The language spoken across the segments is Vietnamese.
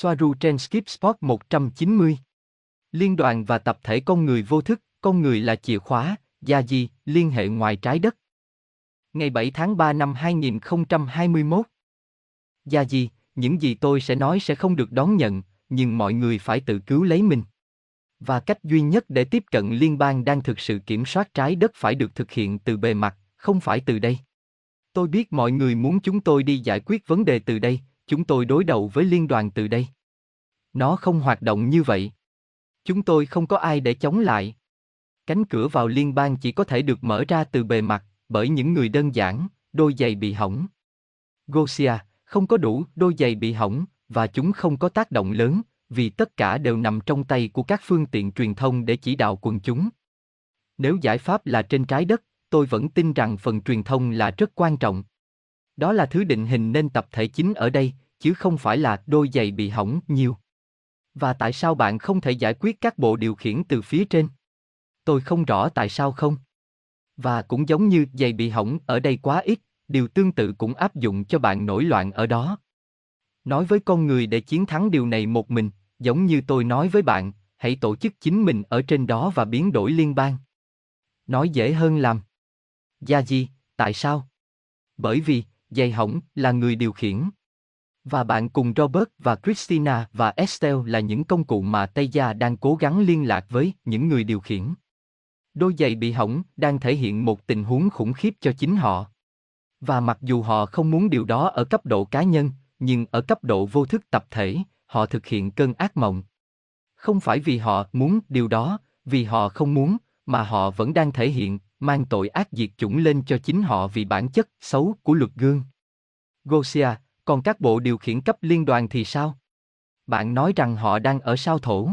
Soaru trên Skip Spot 190. Liên đoàn và tập thể con người vô thức, con người là chìa khóa, gia di, liên hệ ngoài trái đất. Ngày 7 tháng 3 năm 2021. Gia di, những gì tôi sẽ nói sẽ không được đón nhận, nhưng mọi người phải tự cứu lấy mình. Và cách duy nhất để tiếp cận liên bang đang thực sự kiểm soát trái đất phải được thực hiện từ bề mặt, không phải từ đây. Tôi biết mọi người muốn chúng tôi đi giải quyết vấn đề từ đây, chúng tôi đối đầu với liên đoàn từ đây. Nó không hoạt động như vậy. Chúng tôi không có ai để chống lại. Cánh cửa vào liên bang chỉ có thể được mở ra từ bề mặt, bởi những người đơn giản, đôi giày bị hỏng. Gosia, không có đủ đôi giày bị hỏng, và chúng không có tác động lớn, vì tất cả đều nằm trong tay của các phương tiện truyền thông để chỉ đạo quần chúng. Nếu giải pháp là trên trái đất, tôi vẫn tin rằng phần truyền thông là rất quan trọng. Đó là thứ định hình nên tập thể chính ở đây, chứ không phải là đôi giày bị hỏng nhiều. Và tại sao bạn không thể giải quyết các bộ điều khiển từ phía trên? Tôi không rõ tại sao không. Và cũng giống như giày bị hỏng ở đây quá ít, điều tương tự cũng áp dụng cho bạn nổi loạn ở đó. Nói với con người để chiến thắng điều này một mình, giống như tôi nói với bạn, hãy tổ chức chính mình ở trên đó và biến đổi liên bang. Nói dễ hơn làm. Gia Di, tại sao? Bởi vì, giày hỏng là người điều khiển. Và bạn cùng Robert và Christina và Estelle là những công cụ mà Tây Gia đang cố gắng liên lạc với những người điều khiển. Đôi giày bị hỏng đang thể hiện một tình huống khủng khiếp cho chính họ. Và mặc dù họ không muốn điều đó ở cấp độ cá nhân, nhưng ở cấp độ vô thức tập thể, họ thực hiện cơn ác mộng. Không phải vì họ muốn điều đó, vì họ không muốn, mà họ vẫn đang thể hiện, mang tội ác diệt chủng lên cho chính họ vì bản chất xấu của luật gương. Gosia, còn các bộ điều khiển cấp liên đoàn thì sao? Bạn nói rằng họ đang ở sao thổ.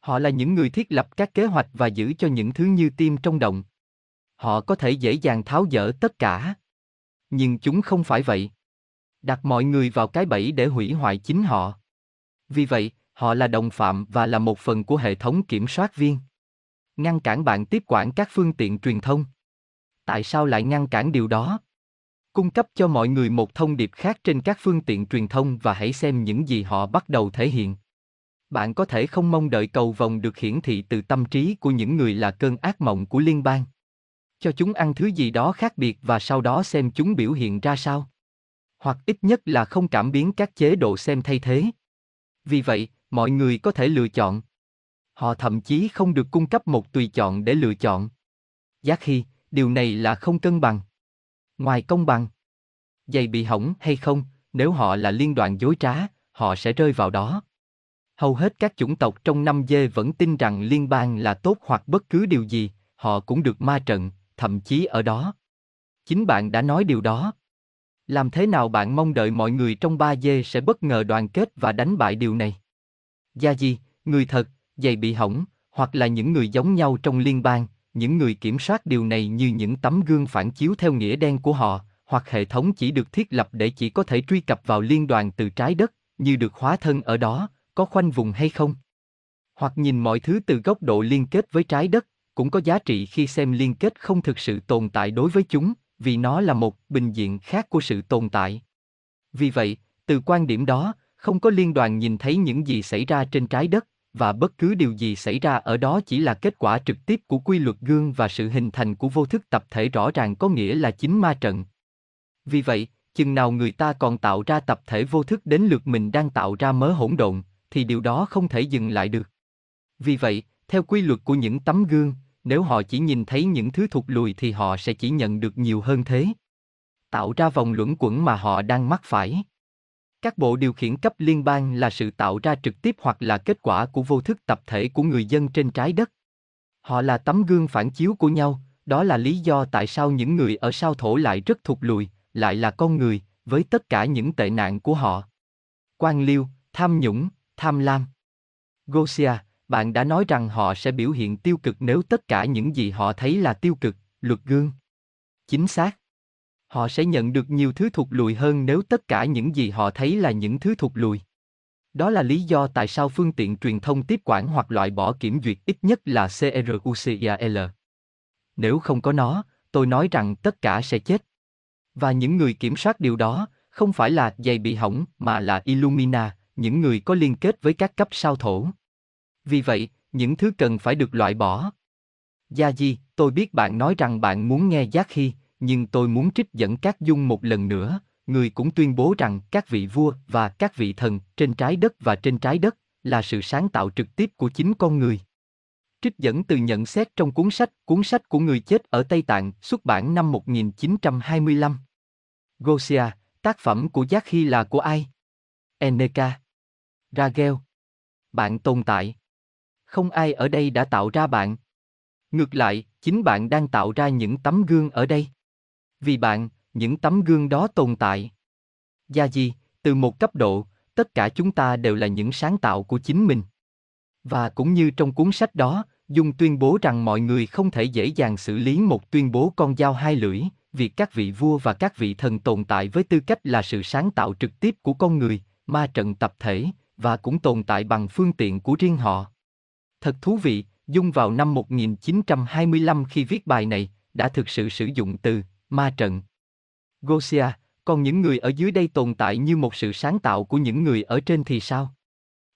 Họ là những người thiết lập các kế hoạch và giữ cho những thứ như tim trong động. Họ có thể dễ dàng tháo dỡ tất cả. Nhưng chúng không phải vậy. Đặt mọi người vào cái bẫy để hủy hoại chính họ. Vì vậy, họ là đồng phạm và là một phần của hệ thống kiểm soát viên. Ngăn cản bạn tiếp quản các phương tiện truyền thông. Tại sao lại ngăn cản điều đó? Cung cấp cho mọi người một thông điệp khác trên các phương tiện truyền thông và hãy xem những gì họ bắt đầu thể hiện. Bạn có thể không mong đợi cầu vòng được hiển thị từ tâm trí của những người là cơn ác mộng của liên bang. Cho chúng ăn thứ gì đó khác biệt và sau đó xem chúng biểu hiện ra sao. Hoặc ít nhất là không cảm biến các chế độ xem thay thế. Vì vậy, mọi người có thể lựa chọn. Họ thậm chí không được cung cấp một tùy chọn để lựa chọn. Giác khi, điều này là không cân bằng. Ngoài công bằng, giày bị hỏng hay không, nếu họ là liên đoàn dối trá, họ sẽ rơi vào đó. Hầu hết các chủng tộc trong năm dê vẫn tin rằng liên bang là tốt hoặc bất cứ điều gì, họ cũng được ma trận, thậm chí ở đó. Chính bạn đã nói điều đó. Làm thế nào bạn mong đợi mọi người trong ba dê sẽ bất ngờ đoàn kết và đánh bại điều này? Gia gì, người thật, giày bị hỏng, hoặc là những người giống nhau trong liên bang, những người kiểm soát điều này như những tấm gương phản chiếu theo nghĩa đen của họ, hoặc hệ thống chỉ được thiết lập để chỉ có thể truy cập vào liên đoàn từ trái đất, như được hóa thân ở đó, có khoanh vùng hay không? Hoặc nhìn mọi thứ từ góc độ liên kết với trái đất, cũng có giá trị khi xem liên kết không thực sự tồn tại đối với chúng, vì nó là một bình diện khác của sự tồn tại. Vì vậy, từ quan điểm đó, không có liên đoàn nhìn thấy những gì xảy ra trên trái đất, và bất cứ điều gì xảy ra ở đó chỉ là kết quả trực tiếp của quy luật gương và sự hình thành của vô thức tập thể rõ ràng có nghĩa là chính ma trận. Vì vậy, chừng nào người ta còn tạo ra tập thể vô thức đến lượt mình đang tạo ra mớ hỗn độn, thì điều đó không thể dừng lại được. Vì vậy, theo quy luật của những tấm gương, nếu họ chỉ nhìn thấy những thứ thụt lùi thì họ sẽ chỉ nhận được nhiều hơn thế. Tạo ra vòng luẩn quẩn mà họ đang mắc phải. Các bộ điều khiển cấp liên bang là sự tạo ra trực tiếp hoặc là kết quả của vô thức tập thể của người dân trên trái đất. Họ là tấm gương phản chiếu của nhau, đó là lý do tại sao những người ở sao thổ lại rất thụt lùi, lại là con người, với tất cả những tệ nạn của họ. Quan liêu, tham nhũng, tham lam. Gosia, bạn đã nói rằng họ sẽ biểu hiện tiêu cực nếu tất cả những gì họ thấy là tiêu cực, luật gương. Chính xác. Họ sẽ nhận được nhiều thứ thụt lùi hơn nếu tất cả những gì họ thấy là những thứ thụt lùi. Đó là lý do tại sao phương tiện truyền thông tiếp quản hoặc loại bỏ kiểm duyệt ít nhất là CRUCIAL. Nếu không có nó, tôi nói rằng tất cả sẽ chết. Và những người kiểm soát điều đó, không phải là giày bị hỏng mà là Illumina, những người có liên kết với các cấp sao thổ. Vì vậy, những thứ cần phải được loại bỏ. Gia Di, tôi biết bạn nói rằng bạn muốn nghe Giác Khi, nhưng tôi muốn trích dẫn các dung một lần nữa, người cũng tuyên bố rằng các vị vua và các vị thần trên trái đất và trên trái đất là sự sáng tạo trực tiếp của chính con người. Trích dẫn từ nhận xét trong cuốn sách Cuốn sách của người chết ở Tây Tạng xuất bản năm 1925. Gosia, tác phẩm của Giác Hy là của ai? Eneka. Ragel. Bạn tồn tại. Không ai ở đây đã tạo ra bạn. Ngược lại, chính bạn đang tạo ra những tấm gương ở đây. Vì bạn, những tấm gương đó tồn tại. Gia gì, từ một cấp độ, tất cả chúng ta đều là những sáng tạo của chính mình. Và cũng như trong cuốn sách đó, Dung tuyên bố rằng mọi người không thể dễ dàng xử lý một tuyên bố con dao hai lưỡi, việc các vị vua và các vị thần tồn tại với tư cách là sự sáng tạo trực tiếp của con người, ma trận tập thể, và cũng tồn tại bằng phương tiện của riêng họ. Thật thú vị, Dung vào năm 1925 khi viết bài này, đã thực sự sử dụng từ ma trận. Gosia, còn những người ở dưới đây tồn tại như một sự sáng tạo của những người ở trên thì sao?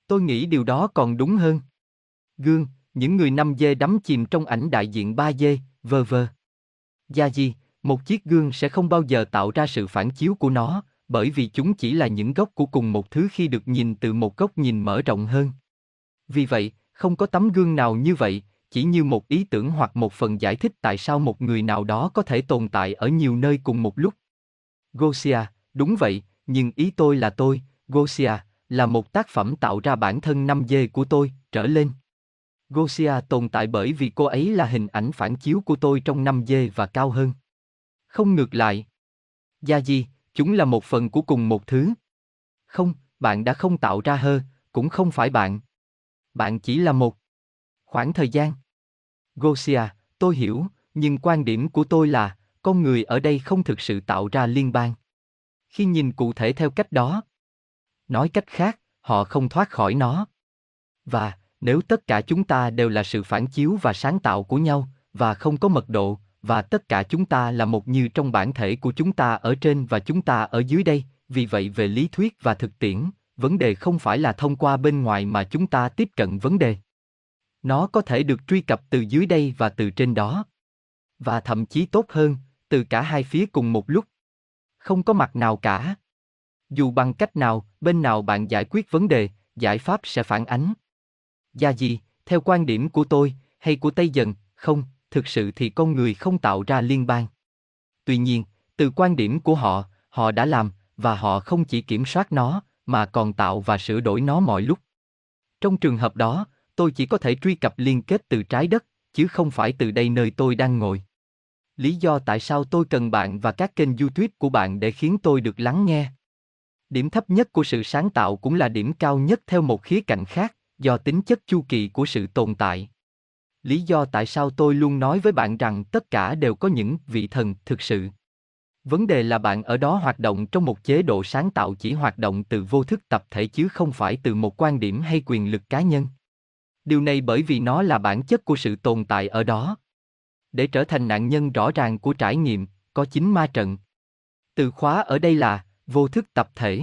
Tôi nghĩ điều đó còn đúng hơn. Gương, những người năm dê đắm chìm trong ảnh đại diện ba dê, vơ vơ. Gia gì, một chiếc gương sẽ không bao giờ tạo ra sự phản chiếu của nó, bởi vì chúng chỉ là những góc của cùng một thứ khi được nhìn từ một góc nhìn mở rộng hơn. Vì vậy, không có tấm gương nào như vậy, chỉ như một ý tưởng hoặc một phần giải thích tại sao một người nào đó có thể tồn tại ở nhiều nơi cùng một lúc. Gosia, đúng vậy, nhưng ý tôi là tôi, Gosia, là một tác phẩm tạo ra bản thân năm dê của tôi, trở lên. Gosia tồn tại bởi vì cô ấy là hình ảnh phản chiếu của tôi trong năm dê và cao hơn. Không ngược lại. Gia gì, chúng là một phần của cùng một thứ. Không, bạn đã không tạo ra hơ, cũng không phải bạn. Bạn chỉ là một. Khoảng thời gian. Gosia, tôi hiểu, nhưng quan điểm của tôi là, con người ở đây không thực sự tạo ra liên bang. Khi nhìn cụ thể theo cách đó, nói cách khác, họ không thoát khỏi nó. Và, nếu tất cả chúng ta đều là sự phản chiếu và sáng tạo của nhau, và không có mật độ, và tất cả chúng ta là một như trong bản thể của chúng ta ở trên và chúng ta ở dưới đây, vì vậy về lý thuyết và thực tiễn, vấn đề không phải là thông qua bên ngoài mà chúng ta tiếp cận vấn đề. Nó có thể được truy cập từ dưới đây và từ trên đó. Và thậm chí tốt hơn, từ cả hai phía cùng một lúc. Không có mặt nào cả. Dù bằng cách nào, bên nào bạn giải quyết vấn đề, giải pháp sẽ phản ánh. Gia gì, theo quan điểm của tôi, hay của Tây Dần, không, thực sự thì con người không tạo ra liên bang. Tuy nhiên, từ quan điểm của họ, họ đã làm, và họ không chỉ kiểm soát nó, mà còn tạo và sửa đổi nó mọi lúc. Trong trường hợp đó, tôi chỉ có thể truy cập liên kết từ trái đất, chứ không phải từ đây nơi tôi đang ngồi. Lý do tại sao tôi cần bạn và các kênh YouTube của bạn để khiến tôi được lắng nghe. Điểm thấp nhất của sự sáng tạo cũng là điểm cao nhất theo một khía cạnh khác, do tính chất chu kỳ của sự tồn tại. Lý do tại sao tôi luôn nói với bạn rằng tất cả đều có những vị thần thực sự. Vấn đề là bạn ở đó hoạt động trong một chế độ sáng tạo chỉ hoạt động từ vô thức tập thể chứ không phải từ một quan điểm hay quyền lực cá nhân. Điều này bởi vì nó là bản chất của sự tồn tại ở đó. Để trở thành nạn nhân rõ ràng của trải nghiệm, có chính ma trận. Từ khóa ở đây là vô thức tập thể.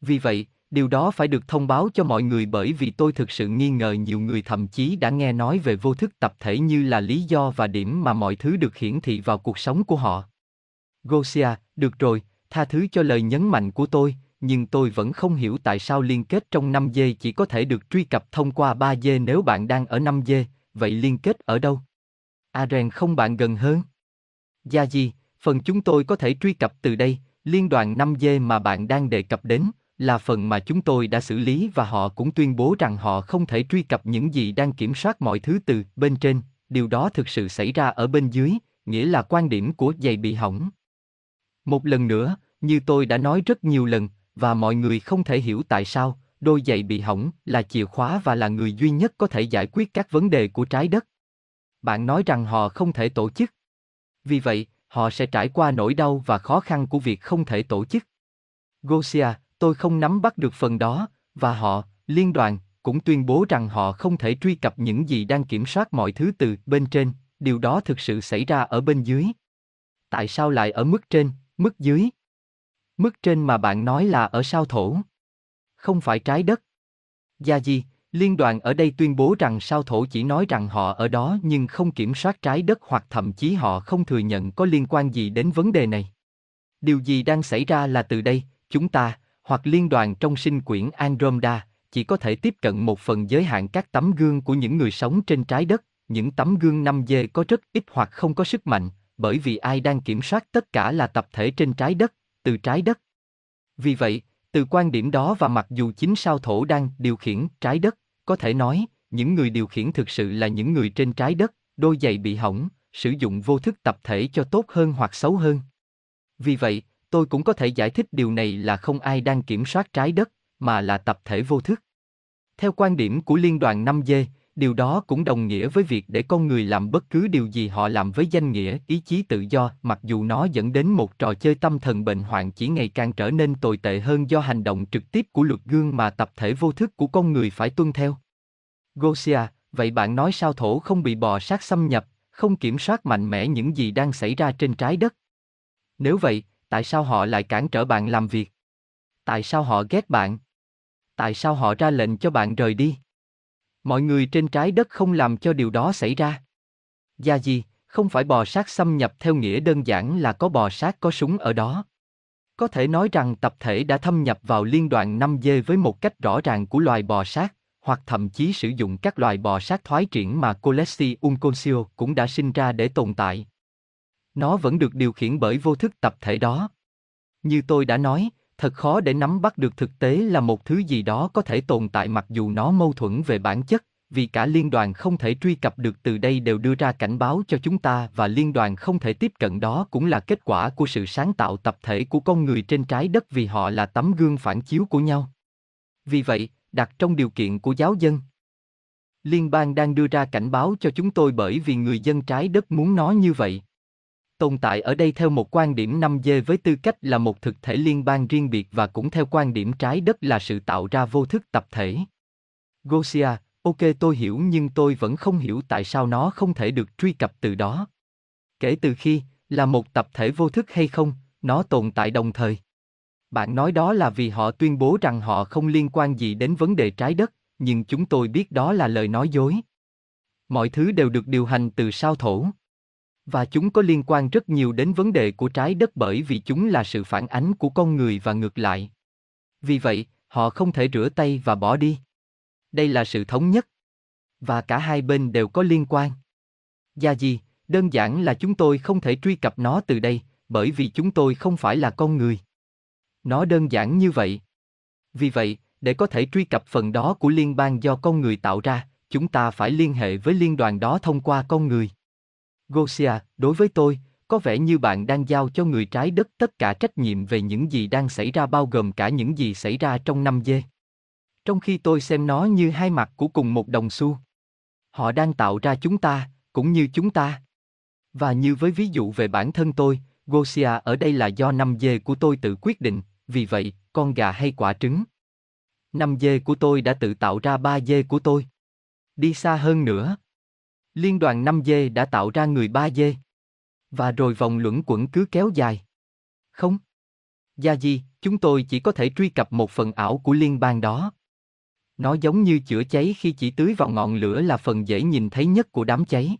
Vì vậy, điều đó phải được thông báo cho mọi người bởi vì tôi thực sự nghi ngờ nhiều người thậm chí đã nghe nói về vô thức tập thể như là lý do và điểm mà mọi thứ được hiển thị vào cuộc sống của họ. Gosia, được rồi, tha thứ cho lời nhấn mạnh của tôi, nhưng tôi vẫn không hiểu tại sao liên kết trong 5 dê chỉ có thể được truy cập thông qua 3 dê nếu bạn đang ở 5 dê, vậy liên kết ở đâu? Aren không bạn gần hơn? Gia gì, phần chúng tôi có thể truy cập từ đây, liên đoàn 5 dê mà bạn đang đề cập đến, là phần mà chúng tôi đã xử lý và họ cũng tuyên bố rằng họ không thể truy cập những gì đang kiểm soát mọi thứ từ bên trên, điều đó thực sự xảy ra ở bên dưới, nghĩa là quan điểm của giày bị hỏng. Một lần nữa, như tôi đã nói rất nhiều lần, và mọi người không thể hiểu tại sao, đôi giày bị hỏng là chìa khóa và là người duy nhất có thể giải quyết các vấn đề của trái đất. Bạn nói rằng họ không thể tổ chức. Vì vậy, họ sẽ trải qua nỗi đau và khó khăn của việc không thể tổ chức. Gosia, tôi không nắm bắt được phần đó, và họ, liên đoàn, cũng tuyên bố rằng họ không thể truy cập những gì đang kiểm soát mọi thứ từ bên trên, điều đó thực sự xảy ra ở bên dưới. Tại sao lại ở mức trên, mức dưới? Mức trên mà bạn nói là ở sao thổ? không phải trái đất. Gia Di, liên đoàn ở đây tuyên bố rằng sao thổ chỉ nói rằng họ ở đó nhưng không kiểm soát trái đất hoặc thậm chí họ không thừa nhận có liên quan gì đến vấn đề này. Điều gì đang xảy ra là từ đây, chúng ta, hoặc liên đoàn trong sinh quyển Andromeda, chỉ có thể tiếp cận một phần giới hạn các tấm gương của những người sống trên trái đất, những tấm gương 5D có rất ít hoặc không có sức mạnh, bởi vì ai đang kiểm soát tất cả là tập thể trên trái đất, từ trái đất. Vì vậy, từ quan điểm đó và mặc dù chính sao thổ đang điều khiển trái đất, có thể nói, những người điều khiển thực sự là những người trên trái đất, đôi giày bị hỏng, sử dụng vô thức tập thể cho tốt hơn hoặc xấu hơn. Vì vậy, tôi cũng có thể giải thích điều này là không ai đang kiểm soát trái đất, mà là tập thể vô thức. Theo quan điểm của Liên đoàn 5G, điều đó cũng đồng nghĩa với việc để con người làm bất cứ điều gì họ làm với danh nghĩa ý chí tự do mặc dù nó dẫn đến một trò chơi tâm thần bệnh hoạn chỉ ngày càng trở nên tồi tệ hơn do hành động trực tiếp của luật gương mà tập thể vô thức của con người phải tuân theo. Gosia, vậy bạn nói sao thổ không bị bò sát xâm nhập, không kiểm soát mạnh mẽ những gì đang xảy ra trên trái đất? Nếu vậy, tại sao họ lại cản trở bạn làm việc? Tại sao họ ghét bạn? Tại sao họ ra lệnh cho bạn rời đi? Mọi người trên trái đất không làm cho điều đó xảy ra. Gia gì, không phải bò sát xâm nhập theo nghĩa đơn giản là có bò sát có súng ở đó. Có thể nói rằng tập thể đã thâm nhập vào liên đoàn 5G với một cách rõ ràng của loài bò sát, hoặc thậm chí sử dụng các loài bò sát thoái triển mà Colessi Unconscio cũng đã sinh ra để tồn tại. Nó vẫn được điều khiển bởi vô thức tập thể đó. Như tôi đã nói, thật khó để nắm bắt được thực tế là một thứ gì đó có thể tồn tại mặc dù nó mâu thuẫn về bản chất vì cả liên đoàn không thể truy cập được từ đây đều đưa ra cảnh báo cho chúng ta và liên đoàn không thể tiếp cận đó cũng là kết quả của sự sáng tạo tập thể của con người trên trái đất vì họ là tấm gương phản chiếu của nhau. Vì vậy, đặt trong điều kiện của giáo dân, liên bang đang đưa ra cảnh báo cho chúng tôi bởi vì người dân trái đất muốn nó như vậy tồn tại ở đây theo một quan điểm 5G với tư cách là một thực thể liên bang riêng biệt và cũng theo quan điểm trái đất là sự tạo ra vô thức tập thể. Gosia, ok tôi hiểu nhưng tôi vẫn không hiểu tại sao nó không thể được truy cập từ đó. Kể từ khi, là một tập thể vô thức hay không, nó tồn tại đồng thời. Bạn nói đó là vì họ tuyên bố rằng họ không liên quan gì đến vấn đề trái đất, nhưng chúng tôi biết đó là lời nói dối. Mọi thứ đều được điều hành từ sao thổ. Và chúng có liên quan rất nhiều đến vấn đề của trái đất bởi vì chúng là sự phản ánh của con người và ngược lại. Vì vậy, họ không thể rửa tay và bỏ đi. Đây là sự thống nhất. Và cả hai bên đều có liên quan. Gia gì, đơn giản là chúng tôi không thể truy cập nó từ đây, bởi vì chúng tôi không phải là con người. Nó đơn giản như vậy. Vì vậy, để có thể truy cập phần đó của liên bang do con người tạo ra, chúng ta phải liên hệ với liên đoàn đó thông qua con người. Gosia, đối với tôi, có vẻ như bạn đang giao cho người trái đất tất cả trách nhiệm về những gì đang xảy ra bao gồm cả những gì xảy ra trong năm dê. Trong khi tôi xem nó như hai mặt của cùng một đồng xu. Họ đang tạo ra chúng ta, cũng như chúng ta. Và như với ví dụ về bản thân tôi, Gosia ở đây là do năm dê của tôi tự quyết định, vì vậy, con gà hay quả trứng. Năm dê của tôi đã tự tạo ra ba dê của tôi. Đi xa hơn nữa, Liên đoàn 5G đã tạo ra người 3G. Và rồi vòng luẩn quẩn cứ kéo dài. Không. Gia di, chúng tôi chỉ có thể truy cập một phần ảo của liên bang đó. Nó giống như chữa cháy khi chỉ tưới vào ngọn lửa là phần dễ nhìn thấy nhất của đám cháy.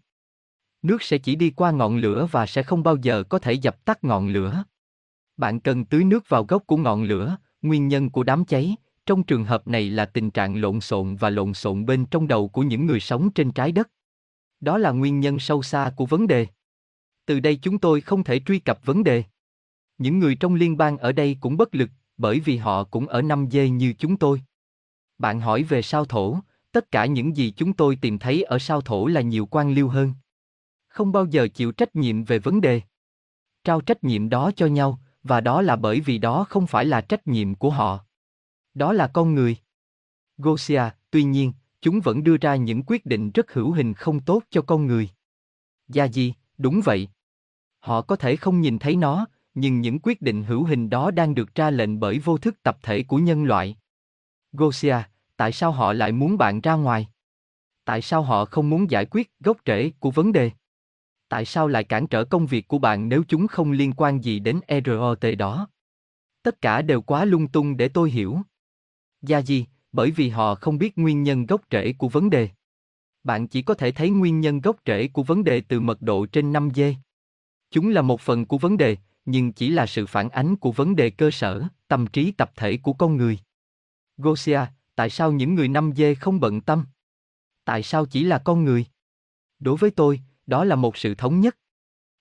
Nước sẽ chỉ đi qua ngọn lửa và sẽ không bao giờ có thể dập tắt ngọn lửa. Bạn cần tưới nước vào gốc của ngọn lửa, nguyên nhân của đám cháy, trong trường hợp này là tình trạng lộn xộn và lộn xộn bên trong đầu của những người sống trên trái đất. Đó là nguyên nhân sâu xa của vấn đề. Từ đây chúng tôi không thể truy cập vấn đề. Những người trong liên bang ở đây cũng bất lực, bởi vì họ cũng ở năm dê như chúng tôi. Bạn hỏi về sao thổ, tất cả những gì chúng tôi tìm thấy ở sao thổ là nhiều quan liêu hơn. Không bao giờ chịu trách nhiệm về vấn đề. Trao trách nhiệm đó cho nhau, và đó là bởi vì đó không phải là trách nhiệm của họ. Đó là con người. Gosia, tuy nhiên, chúng vẫn đưa ra những quyết định rất hữu hình không tốt cho con người. Gia Di, đúng vậy. Họ có thể không nhìn thấy nó, nhưng những quyết định hữu hình đó đang được ra lệnh bởi vô thức tập thể của nhân loại. Gosia, tại sao họ lại muốn bạn ra ngoài? Tại sao họ không muốn giải quyết gốc rễ của vấn đề? Tại sao lại cản trở công việc của bạn nếu chúng không liên quan gì đến ROT đó? Tất cả đều quá lung tung để tôi hiểu. Gia Di, bởi vì họ không biết nguyên nhân gốc rễ của vấn đề. Bạn chỉ có thể thấy nguyên nhân gốc rễ của vấn đề từ mật độ trên 5 dê. Chúng là một phần của vấn đề, nhưng chỉ là sự phản ánh của vấn đề cơ sở, tâm trí tập thể của con người. Gosia, tại sao những người 5 dê không bận tâm? Tại sao chỉ là con người? Đối với tôi, đó là một sự thống nhất.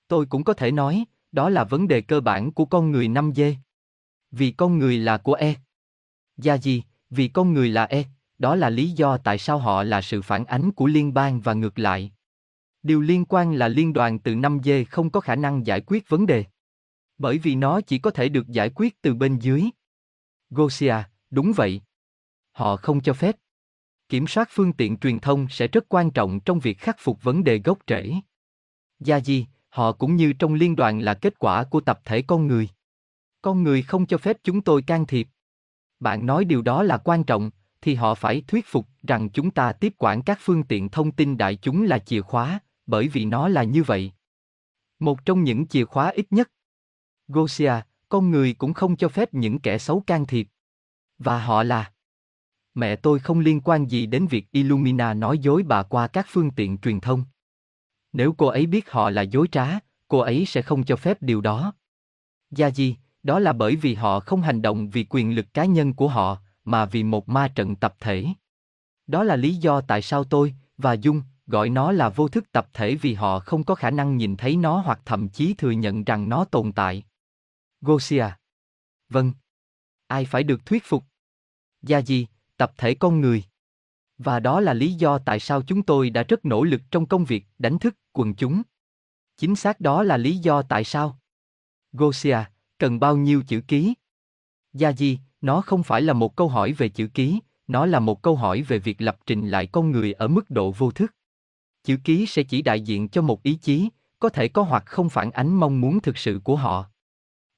Tôi cũng có thể nói, đó là vấn đề cơ bản của con người 5 dê. Vì con người là của E. Gia gì, vì con người là E, đó là lý do tại sao họ là sự phản ánh của liên bang và ngược lại. Điều liên quan là liên đoàn từ 5G không có khả năng giải quyết vấn đề. Bởi vì nó chỉ có thể được giải quyết từ bên dưới. Gosia, đúng vậy. Họ không cho phép. Kiểm soát phương tiện truyền thông sẽ rất quan trọng trong việc khắc phục vấn đề gốc rễ. Gia Di, họ cũng như trong liên đoàn là kết quả của tập thể con người. Con người không cho phép chúng tôi can thiệp. Bạn nói điều đó là quan trọng, thì họ phải thuyết phục rằng chúng ta tiếp quản các phương tiện thông tin đại chúng là chìa khóa, bởi vì nó là như vậy. Một trong những chìa khóa ít nhất. Gosia, con người cũng không cho phép những kẻ xấu can thiệp. Và họ là. Mẹ tôi không liên quan gì đến việc Illumina nói dối bà qua các phương tiện truyền thông. Nếu cô ấy biết họ là dối trá, cô ấy sẽ không cho phép điều đó. Gia Di, đó là bởi vì họ không hành động vì quyền lực cá nhân của họ, mà vì một ma trận tập thể. Đó là lý do tại sao tôi, và Dung, gọi nó là vô thức tập thể vì họ không có khả năng nhìn thấy nó hoặc thậm chí thừa nhận rằng nó tồn tại. Gosia. Vâng. Ai phải được thuyết phục? Gia gì, tập thể con người. Và đó là lý do tại sao chúng tôi đã rất nỗ lực trong công việc đánh thức quần chúng. Chính xác đó là lý do tại sao. Gosia, cần bao nhiêu chữ ký? Gia Di, nó không phải là một câu hỏi về chữ ký, nó là một câu hỏi về việc lập trình lại con người ở mức độ vô thức. Chữ ký sẽ chỉ đại diện cho một ý chí, có thể có hoặc không phản ánh mong muốn thực sự của họ.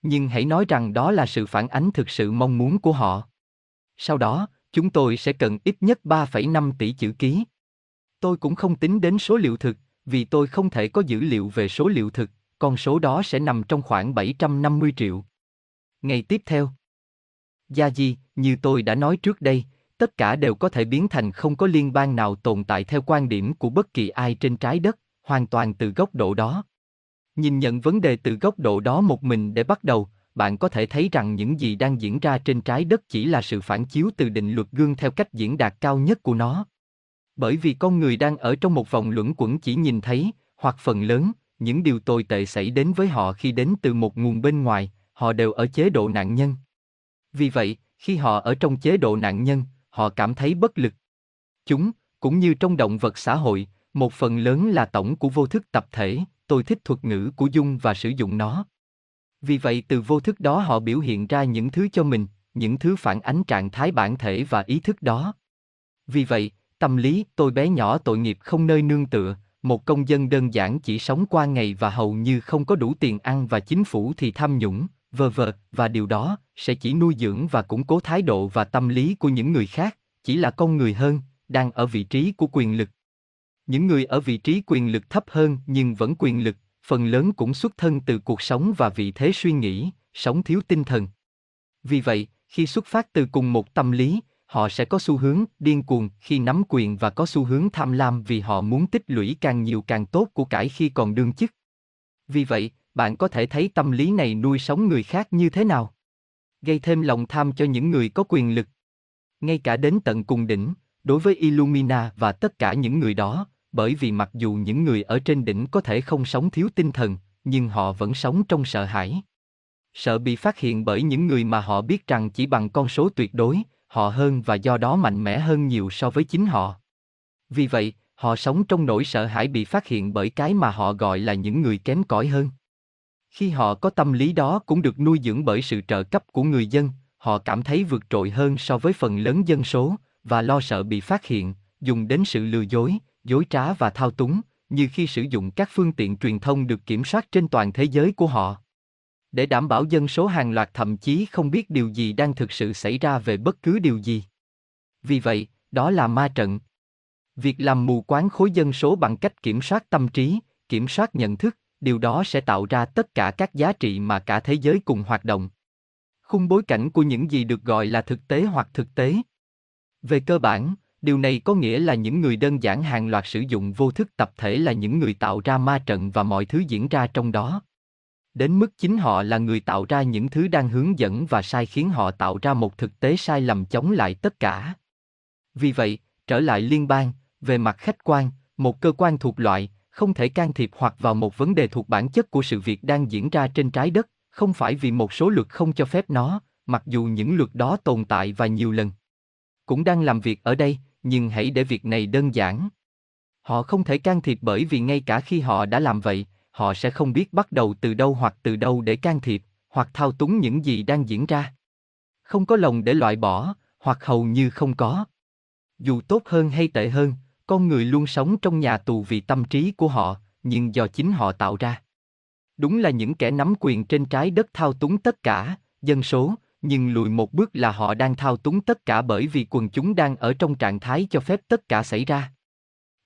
Nhưng hãy nói rằng đó là sự phản ánh thực sự mong muốn của họ. Sau đó, chúng tôi sẽ cần ít nhất 3,5 tỷ chữ ký. Tôi cũng không tính đến số liệu thực, vì tôi không thể có dữ liệu về số liệu thực, con số đó sẽ nằm trong khoảng 750 triệu. Ngày tiếp theo. Gia Di, như tôi đã nói trước đây, tất cả đều có thể biến thành không có liên bang nào tồn tại theo quan điểm của bất kỳ ai trên trái đất, hoàn toàn từ góc độ đó. Nhìn nhận vấn đề từ góc độ đó một mình để bắt đầu, bạn có thể thấy rằng những gì đang diễn ra trên trái đất chỉ là sự phản chiếu từ định luật gương theo cách diễn đạt cao nhất của nó. Bởi vì con người đang ở trong một vòng luẩn quẩn chỉ nhìn thấy, hoặc phần lớn, những điều tồi tệ xảy đến với họ khi đến từ một nguồn bên ngoài, họ đều ở chế độ nạn nhân. Vì vậy, khi họ ở trong chế độ nạn nhân, họ cảm thấy bất lực. Chúng, cũng như trong động vật xã hội, một phần lớn là tổng của vô thức tập thể, tôi thích thuật ngữ của Dung và sử dụng nó. Vì vậy từ vô thức đó họ biểu hiện ra những thứ cho mình, những thứ phản ánh trạng thái bản thể và ý thức đó. Vì vậy, tâm lý tôi bé nhỏ tội nghiệp không nơi nương tựa, một công dân đơn giản chỉ sống qua ngày và hầu như không có đủ tiền ăn và chính phủ thì tham nhũng, vờ vờ, và điều đó sẽ chỉ nuôi dưỡng và củng cố thái độ và tâm lý của những người khác, chỉ là con người hơn, đang ở vị trí của quyền lực. Những người ở vị trí quyền lực thấp hơn nhưng vẫn quyền lực, phần lớn cũng xuất thân từ cuộc sống và vị thế suy nghĩ, sống thiếu tinh thần. Vì vậy, khi xuất phát từ cùng một tâm lý, họ sẽ có xu hướng điên cuồng khi nắm quyền và có xu hướng tham lam vì họ muốn tích lũy càng nhiều càng tốt của cải khi còn đương chức. Vì vậy, bạn có thể thấy tâm lý này nuôi sống người khác như thế nào. Gây thêm lòng tham cho những người có quyền lực. Ngay cả đến tận cùng đỉnh, đối với Illumina và tất cả những người đó, bởi vì mặc dù những người ở trên đỉnh có thể không sống thiếu tinh thần, nhưng họ vẫn sống trong sợ hãi. Sợ bị phát hiện bởi những người mà họ biết rằng chỉ bằng con số tuyệt đối, họ hơn và do đó mạnh mẽ hơn nhiều so với chính họ. Vì vậy, họ sống trong nỗi sợ hãi bị phát hiện bởi cái mà họ gọi là những người kém cỏi hơn. Khi họ có tâm lý đó cũng được nuôi dưỡng bởi sự trợ cấp của người dân, họ cảm thấy vượt trội hơn so với phần lớn dân số, và lo sợ bị phát hiện, dùng đến sự lừa dối, dối trá và thao túng, như khi sử dụng các phương tiện truyền thông được kiểm soát trên toàn thế giới của họ. Để đảm bảo dân số hàng loạt thậm chí không biết điều gì đang thực sự xảy ra về bất cứ điều gì. Vì vậy, đó là ma trận. Việc làm mù quáng khối dân số bằng cách kiểm soát tâm trí, kiểm soát nhận thức, điều đó sẽ tạo ra tất cả các giá trị mà cả thế giới cùng hoạt động. Khung bối cảnh của những gì được gọi là thực tế hoặc thực tế. Về cơ bản, điều này có nghĩa là những người đơn giản hàng loạt sử dụng vô thức tập thể là những người tạo ra ma trận và mọi thứ diễn ra trong đó. Đến mức chính họ là người tạo ra những thứ đang hướng dẫn và sai khiến họ tạo ra một thực tế sai lầm chống lại tất cả. Vì vậy, trở lại liên bang, về mặt khách quan, một cơ quan thuộc loại, không thể can thiệp hoặc vào một vấn đề thuộc bản chất của sự việc đang diễn ra trên trái đất, không phải vì một số luật không cho phép nó, mặc dù những luật đó tồn tại và nhiều lần. Cũng đang làm việc ở đây, nhưng hãy để việc này đơn giản. Họ không thể can thiệp bởi vì ngay cả khi họ đã làm vậy, họ sẽ không biết bắt đầu từ đâu hoặc từ đâu để can thiệp, hoặc thao túng những gì đang diễn ra. Không có lòng để loại bỏ, hoặc hầu như không có. Dù tốt hơn hay tệ hơn, con người luôn sống trong nhà tù vì tâm trí của họ, nhưng do chính họ tạo ra. Đúng là những kẻ nắm quyền trên trái đất thao túng tất cả, dân số, nhưng lùi một bước là họ đang thao túng tất cả bởi vì quần chúng đang ở trong trạng thái cho phép tất cả xảy ra.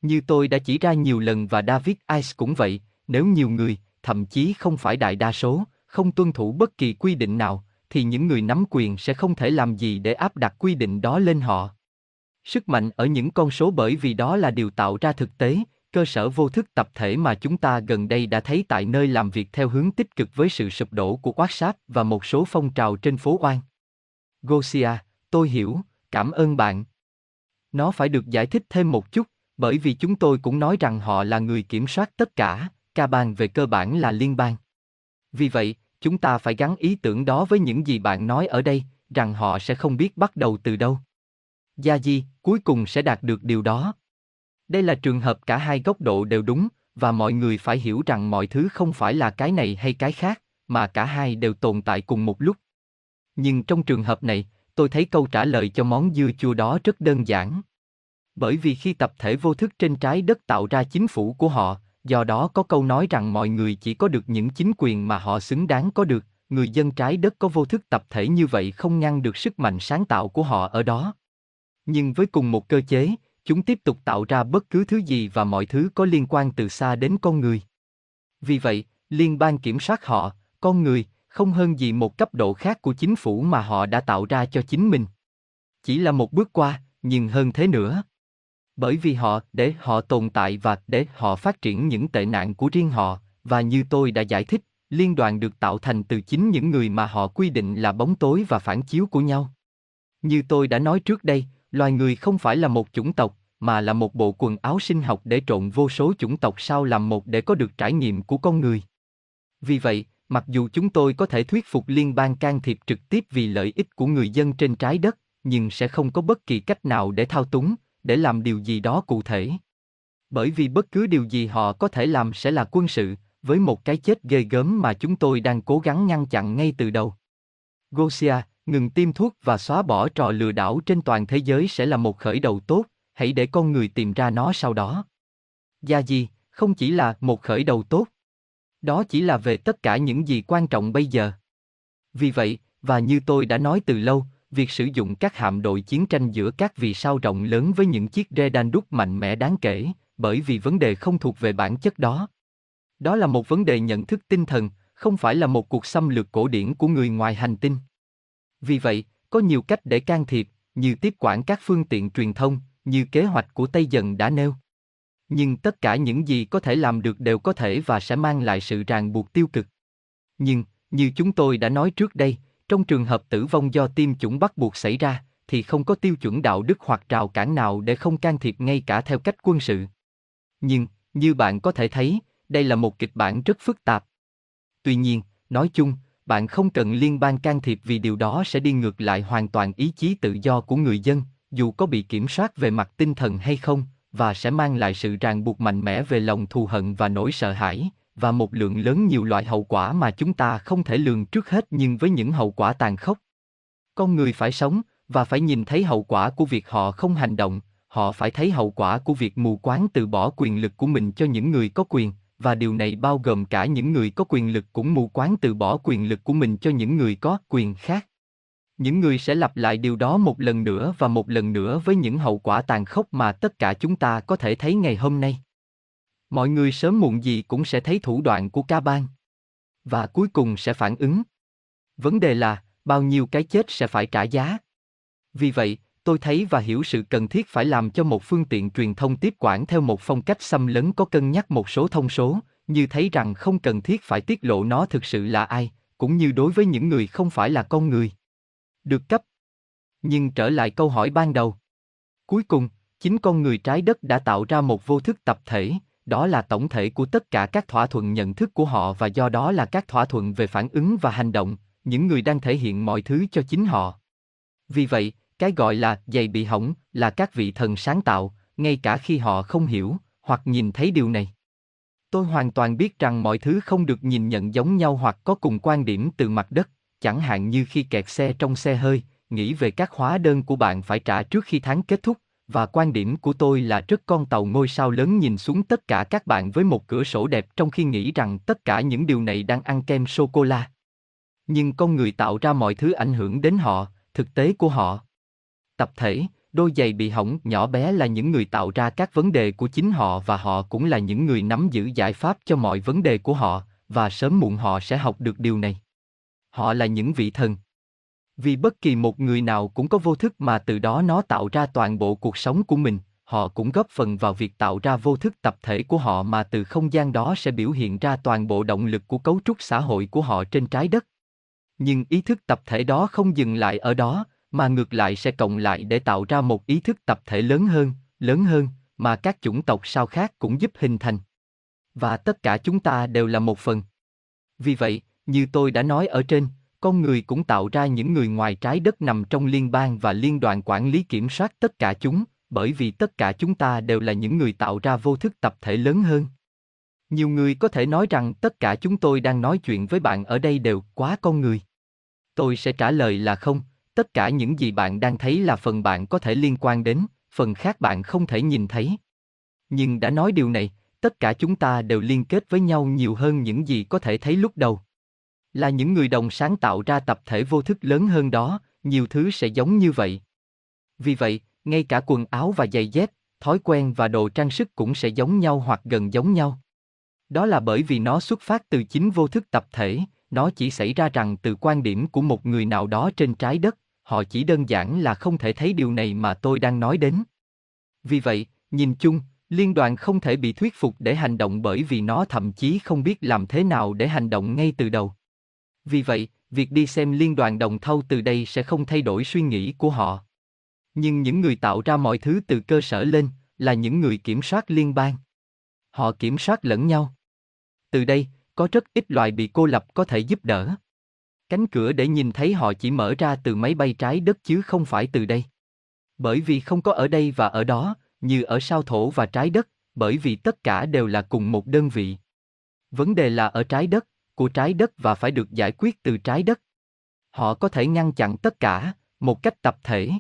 Như tôi đã chỉ ra nhiều lần và David Ice cũng vậy, nếu nhiều người, thậm chí không phải đại đa số, không tuân thủ bất kỳ quy định nào, thì những người nắm quyền sẽ không thể làm gì để áp đặt quy định đó lên họ. Sức mạnh ở những con số bởi vì đó là điều tạo ra thực tế, cơ sở vô thức tập thể mà chúng ta gần đây đã thấy tại nơi làm việc theo hướng tích cực với sự sụp đổ của WhatsApp và một số phong trào trên phố oan. Gosia, tôi hiểu, cảm ơn bạn. Nó phải được giải thích thêm một chút, bởi vì chúng tôi cũng nói rằng họ là người kiểm soát tất cả, ca bang về cơ bản là liên bang. Vì vậy, chúng ta phải gắn ý tưởng đó với những gì bạn nói ở đây, rằng họ sẽ không biết bắt đầu từ đâu. Gia Di, cuối cùng sẽ đạt được điều đó. Đây là trường hợp cả hai góc độ đều đúng, và mọi người phải hiểu rằng mọi thứ không phải là cái này hay cái khác, mà cả hai đều tồn tại cùng một lúc. Nhưng trong trường hợp này, tôi thấy câu trả lời cho món dưa chua đó rất đơn giản. Bởi vì khi tập thể vô thức trên trái đất tạo ra chính phủ của họ, do đó có câu nói rằng mọi người chỉ có được những chính quyền mà họ xứng đáng có được, người dân trái đất có vô thức tập thể như vậy không ngăn được sức mạnh sáng tạo của họ ở đó. Nhưng với cùng một cơ chế, chúng tiếp tục tạo ra bất cứ thứ gì và mọi thứ có liên quan từ xa đến con người. Vì vậy, liên bang kiểm soát họ, con người, không hơn gì một cấp độ khác của chính phủ mà họ đã tạo ra cho chính mình. Chỉ là một bước qua, nhưng hơn thế nữa. Bởi vì họ, để họ tồn tại và để họ phát triển những tệ nạn của riêng họ, và như tôi đã giải thích, liên đoàn được tạo thành từ chính những người mà họ quy định là bóng tối và phản chiếu của nhau. Như tôi đã nói trước đây, loài người không phải là một chủng tộc, mà là một bộ quần áo sinh học để trộn vô số chủng tộc sao làm một để có được trải nghiệm của con người. Vì vậy, mặc dù chúng tôi có thể thuyết phục liên bang can thiệp trực tiếp vì lợi ích của người dân trên trái đất, nhưng sẽ không có bất kỳ cách nào để thao túng, để làm điều gì đó cụ thể. Bởi vì bất cứ điều gì họ có thể làm sẽ là quân sự, với một cái chết ghê gớm mà chúng tôi đang cố gắng ngăn chặn ngay từ đầu. Gosia, ngừng tiêm thuốc và xóa bỏ trò lừa đảo trên toàn thế giới sẽ là một khởi đầu tốt, hãy để con người tìm ra nó sau đó. Gia gì, không chỉ là một khởi đầu tốt. Đó chỉ là về tất cả những gì quan trọng bây giờ. Vì vậy, và như tôi đã nói từ lâu, việc sử dụng các hạm đội chiến tranh giữa các vì sao rộng lớn với những chiếc rê đan đúc mạnh mẽ đáng kể, bởi vì vấn đề không thuộc về bản chất đó. Đó là một vấn đề nhận thức tinh thần, không phải là một cuộc xâm lược cổ điển của người ngoài hành tinh. Vì vậy, có nhiều cách để can thiệp, như tiếp quản các phương tiện truyền thông, như kế hoạch của Tây Dần đã nêu. Nhưng tất cả những gì có thể làm được đều có thể và sẽ mang lại sự ràng buộc tiêu cực. Nhưng, như chúng tôi đã nói trước đây, trong trường hợp tử vong do tiêm chủng bắt buộc xảy ra, thì không có tiêu chuẩn đạo đức hoặc rào cản nào để không can thiệp ngay cả theo cách quân sự. Nhưng, như bạn có thể thấy, đây là một kịch bản rất phức tạp. Tuy nhiên, nói chung, bạn không cần liên bang can thiệp vì điều đó sẽ đi ngược lại hoàn toàn ý chí tự do của người dân, dù có bị kiểm soát về mặt tinh thần hay không, và sẽ mang lại sự ràng buộc mạnh mẽ về lòng thù hận và nỗi sợ hãi, và một lượng lớn nhiều loại hậu quả mà chúng ta không thể lường trước hết nhưng với những hậu quả tàn khốc. Con người phải sống, và phải nhìn thấy hậu quả của việc họ không hành động, họ phải thấy hậu quả của việc mù quáng từ bỏ quyền lực của mình cho những người có quyền, và điều này bao gồm cả những người có quyền lực cũng mù quáng từ bỏ quyền lực của mình cho những người có quyền khác. Những người sẽ lặp lại điều đó một lần nữa và một lần nữa với những hậu quả tàn khốc mà tất cả chúng ta có thể thấy ngày hôm nay. Mọi người sớm muộn gì cũng sẽ thấy thủ đoạn của ca bang. Và cuối cùng sẽ phản ứng. Vấn đề là, bao nhiêu cái chết sẽ phải trả giá. Vì vậy, tôi thấy và hiểu sự cần thiết phải làm cho một phương tiện truyền thông tiếp quản theo một phong cách xâm lấn có cân nhắc một số thông số, như thấy rằng không cần thiết phải tiết lộ nó thực sự là ai, cũng như đối với những người không phải là con người. Được cấp. Nhưng trở lại câu hỏi ban đầu. Cuối cùng, chính con người trái đất đã tạo ra một vô thức tập thể, đó là tổng thể của tất cả các thỏa thuận nhận thức của họ và do đó là các thỏa thuận về phản ứng và hành động, những người đang thể hiện mọi thứ cho chính họ. Vì vậy, cái gọi là giày bị hỏng là các vị thần sáng tạo, ngay cả khi họ không hiểu hoặc nhìn thấy điều này. Tôi hoàn toàn biết rằng mọi thứ không được nhìn nhận giống nhau hoặc có cùng quan điểm từ mặt đất, chẳng hạn như khi kẹt xe trong xe hơi, nghĩ về các hóa đơn của bạn phải trả trước khi tháng kết thúc, và quan điểm của tôi là rất con tàu ngôi sao lớn nhìn xuống tất cả các bạn với một cửa sổ đẹp trong khi nghĩ rằng tất cả những điều này đang ăn kem sô cô la. Nhưng con người tạo ra mọi thứ ảnh hưởng đến họ, thực tế của họ. Tập thể, đôi giày bị hỏng nhỏ bé là những người tạo ra các vấn đề của chính họ và họ cũng là những người nắm giữ giải pháp cho mọi vấn đề của họ, và sớm muộn họ sẽ học được điều này. Họ là những vị thần. Vì bất kỳ một người nào cũng có vô thức mà từ đó nó tạo ra toàn bộ cuộc sống của mình, họ cũng góp phần vào việc tạo ra vô thức tập thể của họ mà từ không gian đó sẽ biểu hiện ra toàn bộ động lực của cấu trúc xã hội của họ trên trái đất. Nhưng ý thức tập thể đó không dừng lại ở đó, mà ngược lại sẽ cộng lại để tạo ra một ý thức tập thể lớn hơn, lớn hơn, mà các chủng tộc sao khác cũng giúp hình thành. Và tất cả chúng ta đều là một phần. Vì vậy, như tôi đã nói ở trên, con người cũng tạo ra những người ngoài trái đất nằm trong liên bang và liên đoàn quản lý kiểm soát tất cả chúng, bởi vì tất cả chúng ta đều là những người tạo ra vô thức tập thể lớn hơn. Nhiều người có thể nói rằng tất cả chúng tôi đang nói chuyện với bạn ở đây đều quá con người. Tôi sẽ trả lời là không, tất cả những gì bạn đang thấy là phần bạn có thể liên quan đến, phần khác bạn không thể nhìn thấy. Nhưng đã nói điều này, tất cả chúng ta đều liên kết với nhau nhiều hơn những gì có thể thấy lúc đầu. Là những người đồng sáng tạo ra tập thể vô thức lớn hơn đó, nhiều thứ sẽ giống như vậy. Vì vậy, ngay cả quần áo và giày dép, thói quen và đồ trang sức cũng sẽ giống nhau hoặc gần giống nhau. Đó là bởi vì nó xuất phát từ chính vô thức tập thể, nó chỉ xảy ra rằng từ quan điểm của một người nào đó trên trái đất, họ chỉ đơn giản là không thể thấy điều này mà tôi đang nói đến. Vì vậy, nhìn chung, liên đoàn không thể bị thuyết phục để hành động bởi vì nó thậm chí không biết làm thế nào để hành động ngay từ đầu. Vì vậy, việc đi xem liên đoàn đồng thau từ đây sẽ không thay đổi suy nghĩ của họ. Nhưng những người tạo ra mọi thứ từ cơ sở lên là những người kiểm soát liên bang. Họ kiểm soát lẫn nhau. Từ đây, có rất ít loài bị cô lập có thể giúp đỡ. Cánh cửa để nhìn thấy họ chỉ mở ra từ máy bay trái đất chứ không phải từ đây. Bởi vì không có ở đây và ở đó, như ở sao thổ và trái đất, bởi vì tất cả đều là cùng một đơn vị. Vấn đề là ở trái đất, của trái đất và phải được giải quyết từ trái đất. Họ có thể ngăn chặn tất cả, một cách tập thể.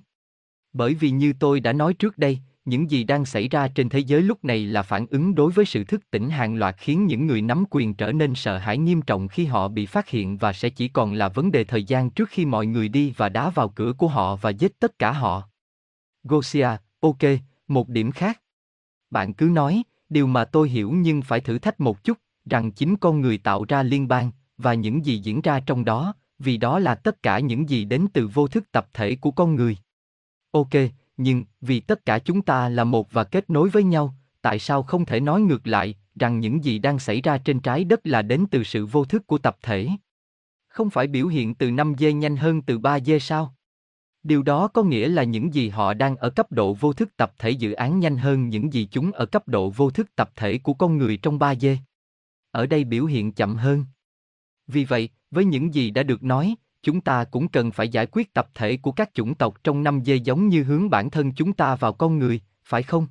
Bởi vì như tôi đã nói trước đây, những gì đang xảy ra trên thế giới lúc này là phản ứng đối với sự thức tỉnh hàng loạt khiến những người nắm quyền trở nên sợ hãi nghiêm trọng khi họ bị phát hiện và sẽ chỉ còn là vấn đề thời gian trước khi mọi người đi và đá vào cửa của họ và giết tất cả họ. Gosia, ok, một điểm khác. Bạn cứ nói, điều mà tôi hiểu nhưng phải thử thách một chút, rằng chính con người tạo ra liên bang, và những gì diễn ra trong đó, vì đó là tất cả những gì đến từ vô thức tập thể của con người. Ok, nhưng vì tất cả chúng ta là một và kết nối với nhau, tại sao không thể nói ngược lại rằng những gì đang xảy ra trên trái đất là đến từ sự vô thức của tập thể? Không phải biểu hiện từ 5 dê nhanh hơn từ 3 dê sao? Điều đó có nghĩa là những gì họ đang ở cấp độ vô thức tập thể dự án nhanh hơn những gì chúng ở cấp độ vô thức tập thể của con người trong 3 dê. Ở đây biểu hiện chậm hơn. Vì vậy, với những gì đã được nói, chúng ta cũng cần phải giải quyết tập thể của các chủng tộc trong năm dê giống như hướng bản thân chúng ta vào con người, phải không?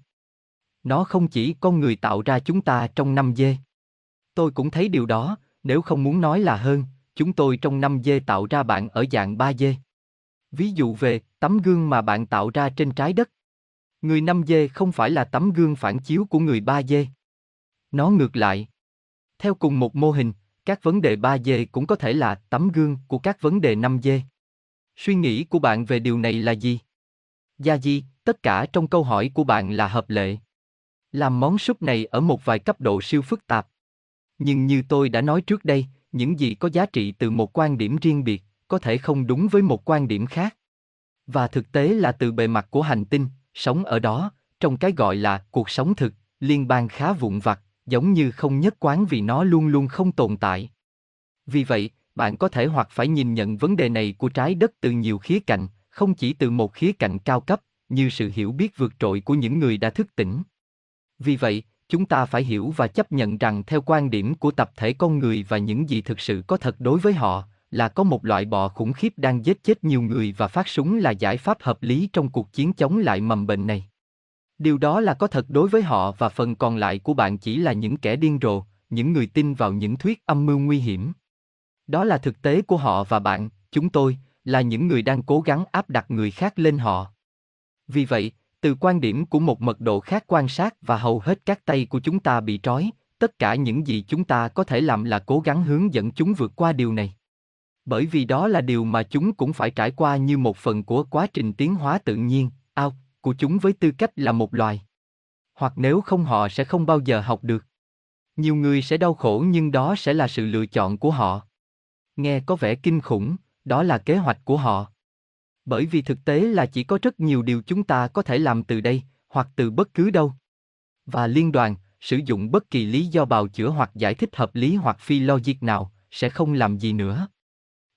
Nó không chỉ con người tạo ra chúng ta trong năm dê. Tôi cũng thấy điều đó, nếu không muốn nói là hơn, chúng tôi trong năm dê tạo ra bạn ở dạng ba dê. Ví dụ về tấm gương mà bạn tạo ra trên trái đất. Người năm dê không phải là tấm gương phản chiếu của người ba dê. Nó ngược lại. Theo cùng một mô hình, các vấn đề 3D cũng có thể là tấm gương của các vấn đề 5D. Suy nghĩ của bạn về điều này là gì? Gia Di, tất cả trong câu hỏi của bạn là hợp lệ. Làm món súp này ở một vài cấp độ siêu phức tạp. Nhưng như tôi đã nói trước đây, những gì có giá trị từ một quan điểm riêng biệt, có thể không đúng với một quan điểm khác. Và thực tế là từ bề mặt của hành tinh, sống ở đó, trong cái gọi là cuộc sống thực, liên bang khá vụn vặt, giống như không nhất quán vì nó luôn luôn không tồn tại. Vì vậy, bạn có thể hoặc phải nhìn nhận vấn đề này của trái đất từ nhiều khía cạnh, không chỉ từ một khía cạnh cao cấp, như sự hiểu biết vượt trội của những người đã thức tỉnh. Vì vậy, chúng ta phải hiểu và chấp nhận rằng theo quan điểm của tập thể con người và những gì thực sự có thật đối với họ, là có một loại bọ khủng khiếp đang giết chết nhiều người và phát súng là giải pháp hợp lý trong cuộc chiến chống lại mầm bệnh này. Điều đó là có thật đối với họ và phần còn lại của bạn chỉ là những kẻ điên rồ, những người tin vào những thuyết âm mưu nguy hiểm. Đó là thực tế của họ và bạn, chúng tôi, là những người đang cố gắng áp đặt người khác lên họ. Vì vậy, từ quan điểm của một mật độ khác quan sát và hầu hết các tay của chúng ta bị trói, tất cả những gì chúng ta có thể làm là cố gắng hướng dẫn chúng vượt qua điều này. Bởi vì đó là điều mà chúng cũng phải trải qua như một phần của quá trình tiến hóa tự nhiên, ao, của chúng với tư cách là một loài. Hoặc nếu không họ sẽ không bao giờ học được. Nhiều người sẽ đau khổ nhưng đó sẽ là sự lựa chọn của họ. Nghe có vẻ kinh khủng, đó là kế hoạch của họ. Bởi vì thực tế là chỉ có rất nhiều điều chúng ta có thể làm từ đây, hoặc từ bất cứ đâu. Và liên đoàn, sử dụng bất kỳ lý do bào chữa hoặc giải thích hợp lý hoặc phi logic nào, sẽ không làm gì nữa.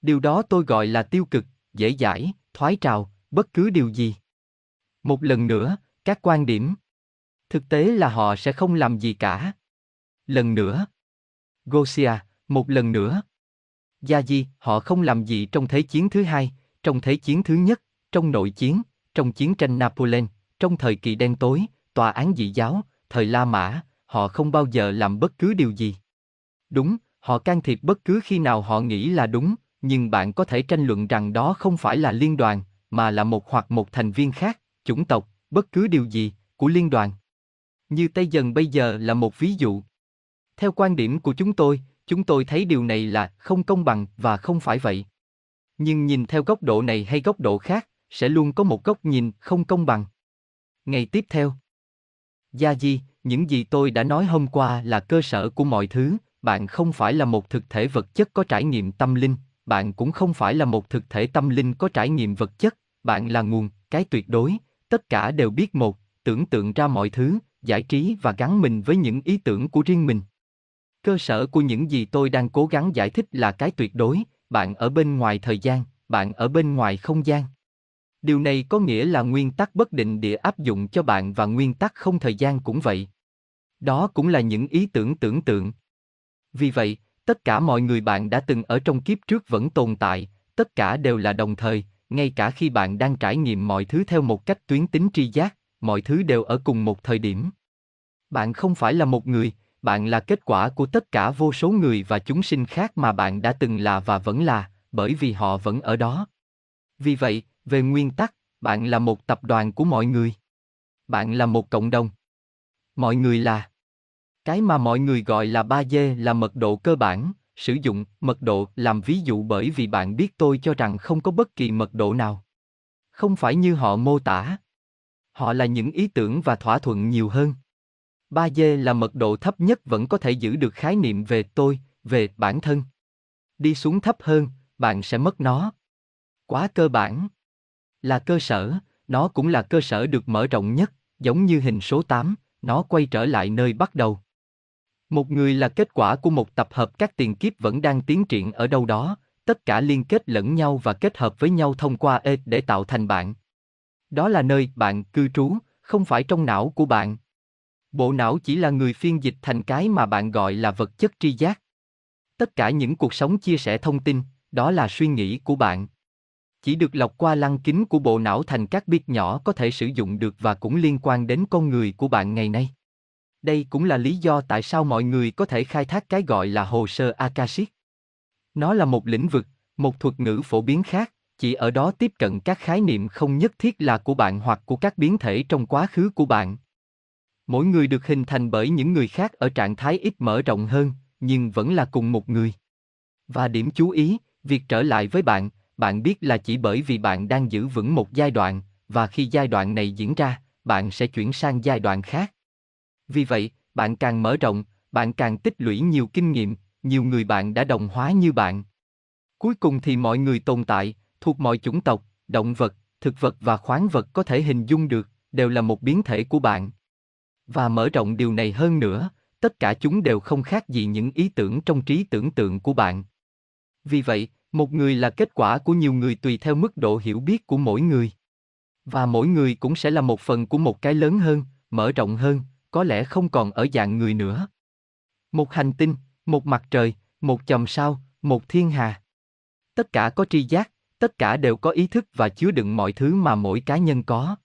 Điều đó tôi gọi là tiêu cực, dễ dãi, thoái trào, bất cứ điều gì. Một lần nữa, các quan điểm. Thực tế là họ sẽ không làm gì cả. Lần nữa. Gosia, một lần nữa. Gia Di, họ không làm gì trong Thế chiến thứ hai, trong Thế chiến thứ nhất, trong nội chiến, trong chiến tranh Napoleon, trong thời kỳ đen tối, tòa án dị giáo, thời La Mã, họ không bao giờ làm bất cứ điều gì. Đúng, họ can thiệp bất cứ khi nào họ nghĩ là đúng, nhưng bạn có thể tranh luận rằng đó không phải là liên đoàn, mà là một hoặc một thành viên khác, chủng tộc, bất cứ điều gì, của liên đoàn. Như Tây Dần bây giờ là một ví dụ. Theo quan điểm của chúng tôi, chúng tôi thấy điều này là không công bằng và không phải vậy. Nhưng nhìn theo góc độ này hay góc độ khác, sẽ luôn có một góc nhìn không công bằng. Ngày tiếp theo. Gia Di, những gì tôi đã nói hôm qua là cơ sở của mọi thứ, bạn không phải là một thực thể vật chất có trải nghiệm tâm linh, bạn cũng không phải là một thực thể tâm linh có trải nghiệm vật chất, bạn là nguồn, cái tuyệt đối, tất cả đều biết một, tưởng tượng ra mọi thứ, giải trí và gắn mình với những ý tưởng của riêng mình. Cơ sở của những gì tôi đang cố gắng giải thích là cái tuyệt đối, bạn ở bên ngoài thời gian, bạn ở bên ngoài không gian. Điều này có nghĩa là nguyên tắc bất định địa áp dụng cho bạn và nguyên tắc không thời gian cũng vậy. Đó cũng là những ý tưởng tưởng tượng. Vì vậy, tất cả mọi người bạn đã từng ở trong kiếp trước vẫn tồn tại, tất cả đều là đồng thời, ngay cả khi bạn đang trải nghiệm mọi thứ theo một cách tuyến tính tri giác, mọi thứ đều ở cùng một thời điểm. Bạn không phải là một người, bạn là kết quả của tất cả vô số người và chúng sinh khác mà bạn đã từng là và vẫn là, bởi vì họ vẫn ở đó. Vì vậy, về nguyên tắc, bạn là một tập đoàn của mọi người. Bạn là một cộng đồng. Mọi người là cái mà mọi người gọi là ba d là mật độ cơ bản, sử dụng mật độ làm ví dụ bởi vì bạn biết tôi cho rằng không có bất kỳ mật độ nào. Không phải như họ mô tả. Họ là những ý tưởng và thỏa thuận nhiều hơn. 3D là mật độ thấp nhất vẫn có thể giữ được khái niệm về tôi, về bản thân. Đi xuống thấp hơn, bạn sẽ mất nó. Quá cơ bản. Là cơ sở, nó cũng là cơ sở được mở rộng nhất, giống như hình số 8, nó quay trở lại nơi bắt đầu. Một người là kết quả của một tập hợp các tiền kiếp vẫn đang tiến triển ở đâu đó, tất cả liên kết lẫn nhau và kết hợp với nhau thông qua E để tạo thành bạn. Đó là nơi bạn cư trú, không phải trong não của bạn. Bộ não chỉ là người phiên dịch thành cái mà bạn gọi là vật chất tri giác. Tất cả những cuộc sống chia sẻ thông tin, đó là suy nghĩ của bạn. Chỉ được lọc qua lăng kính của bộ não thành các biết nhỏ có thể sử dụng được và cũng liên quan đến con người của bạn ngày nay. Đây cũng là lý do tại sao mọi người có thể khai thác cái gọi là hồ sơ Akashic. Nó là một lĩnh vực, một thuật ngữ phổ biến khác, chỉ ở đó tiếp cận các khái niệm không nhất thiết là của bạn hoặc của các biến thể trong quá khứ của bạn. Mỗi người được hình thành bởi những người khác ở trạng thái ít mở rộng hơn, nhưng vẫn là cùng một người. Và điểm chú ý, việc trở lại với bạn, bạn biết là chỉ bởi vì bạn đang giữ vững một giai đoạn, và khi giai đoạn này diễn ra, bạn sẽ chuyển sang giai đoạn khác. Vì vậy, bạn càng mở rộng, bạn càng tích lũy nhiều kinh nghiệm, nhiều người bạn đã đồng hóa như bạn. Cuối cùng thì mọi người tồn tại, thuộc mọi chủng tộc, động vật, thực vật và khoáng vật có thể hình dung được, đều là một biến thể của bạn. Và mở rộng điều này hơn nữa, tất cả chúng đều không khác gì những ý tưởng trong trí tưởng tượng của bạn. Vì vậy, một người là kết quả của nhiều người tùy theo mức độ hiểu biết của mỗi người. Và mỗi người cũng sẽ là một phần của một cái lớn hơn, mở rộng hơn, có lẽ không còn ở dạng người nữa. Một hành tinh, một mặt trời, một chòm sao, một thiên hà. Tất cả có tri giác, tất cả đều có ý thức và chứa đựng mọi thứ mà mỗi cá nhân có.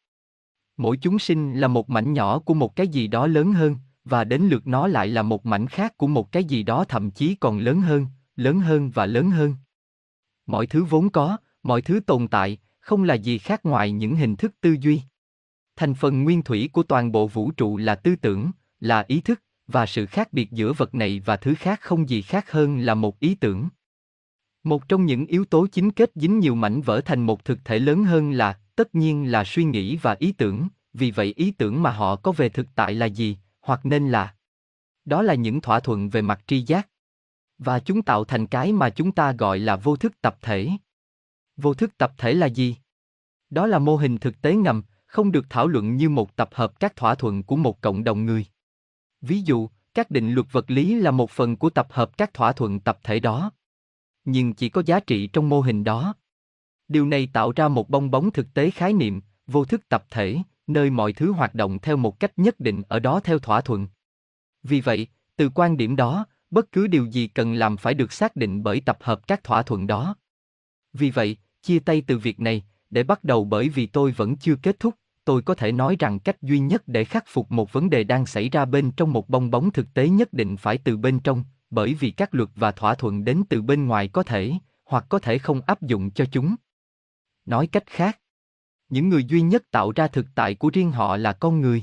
Mỗi chúng sinh là một mảnh nhỏ của một cái gì đó lớn hơn, và đến lượt nó lại là một mảnh khác của một cái gì đó thậm chí còn lớn hơn, lớn hơn và lớn hơn. Mọi thứ vốn có, mọi thứ tồn tại, không là gì khác ngoài những hình thức tư duy. Thành phần nguyên thủy của toàn bộ vũ trụ là tư tưởng, là ý thức, và sự khác biệt giữa vật này và thứ khác không gì khác hơn là một ý tưởng. Một trong những yếu tố chính kết dính nhiều mảnh vỡ thành một thực thể lớn hơn là, tất nhiên là suy nghĩ và ý tưởng, vì vậy ý tưởng mà họ có về thực tại là gì, hoặc nên là. Đó là những thỏa thuận về mặt tri giác. Và chúng tạo thành cái mà chúng ta gọi là vô thức tập thể. Vô thức tập thể là gì? Đó là mô hình thực tế ngầm, không được thảo luận như một tập hợp các thỏa thuận của một cộng đồng người. Ví dụ, các định luật vật lý là một phần của tập hợp các thỏa thuận tập thể đó. Nhưng chỉ có giá trị trong mô hình đó. Điều này tạo ra một bong bóng thực tế khái niệm, vô thức tập thể, nơi mọi thứ hoạt động theo một cách nhất định ở đó theo thỏa thuận. Vì vậy, từ quan điểm đó, bất cứ điều gì cần làm phải được xác định bởi tập hợp các thỏa thuận đó. Vì vậy, chia tay từ việc này, để bắt đầu bởi vì tôi vẫn chưa kết thúc, tôi có thể nói rằng cách duy nhất để khắc phục một vấn đề đang xảy ra bên trong một bong bóng thực tế nhất định phải từ bên trong, bởi vì các luật và thỏa thuận đến từ bên ngoài có thể, hoặc có thể không áp dụng cho chúng. Nói cách khác, những người duy nhất tạo ra thực tại của riêng họ là con người.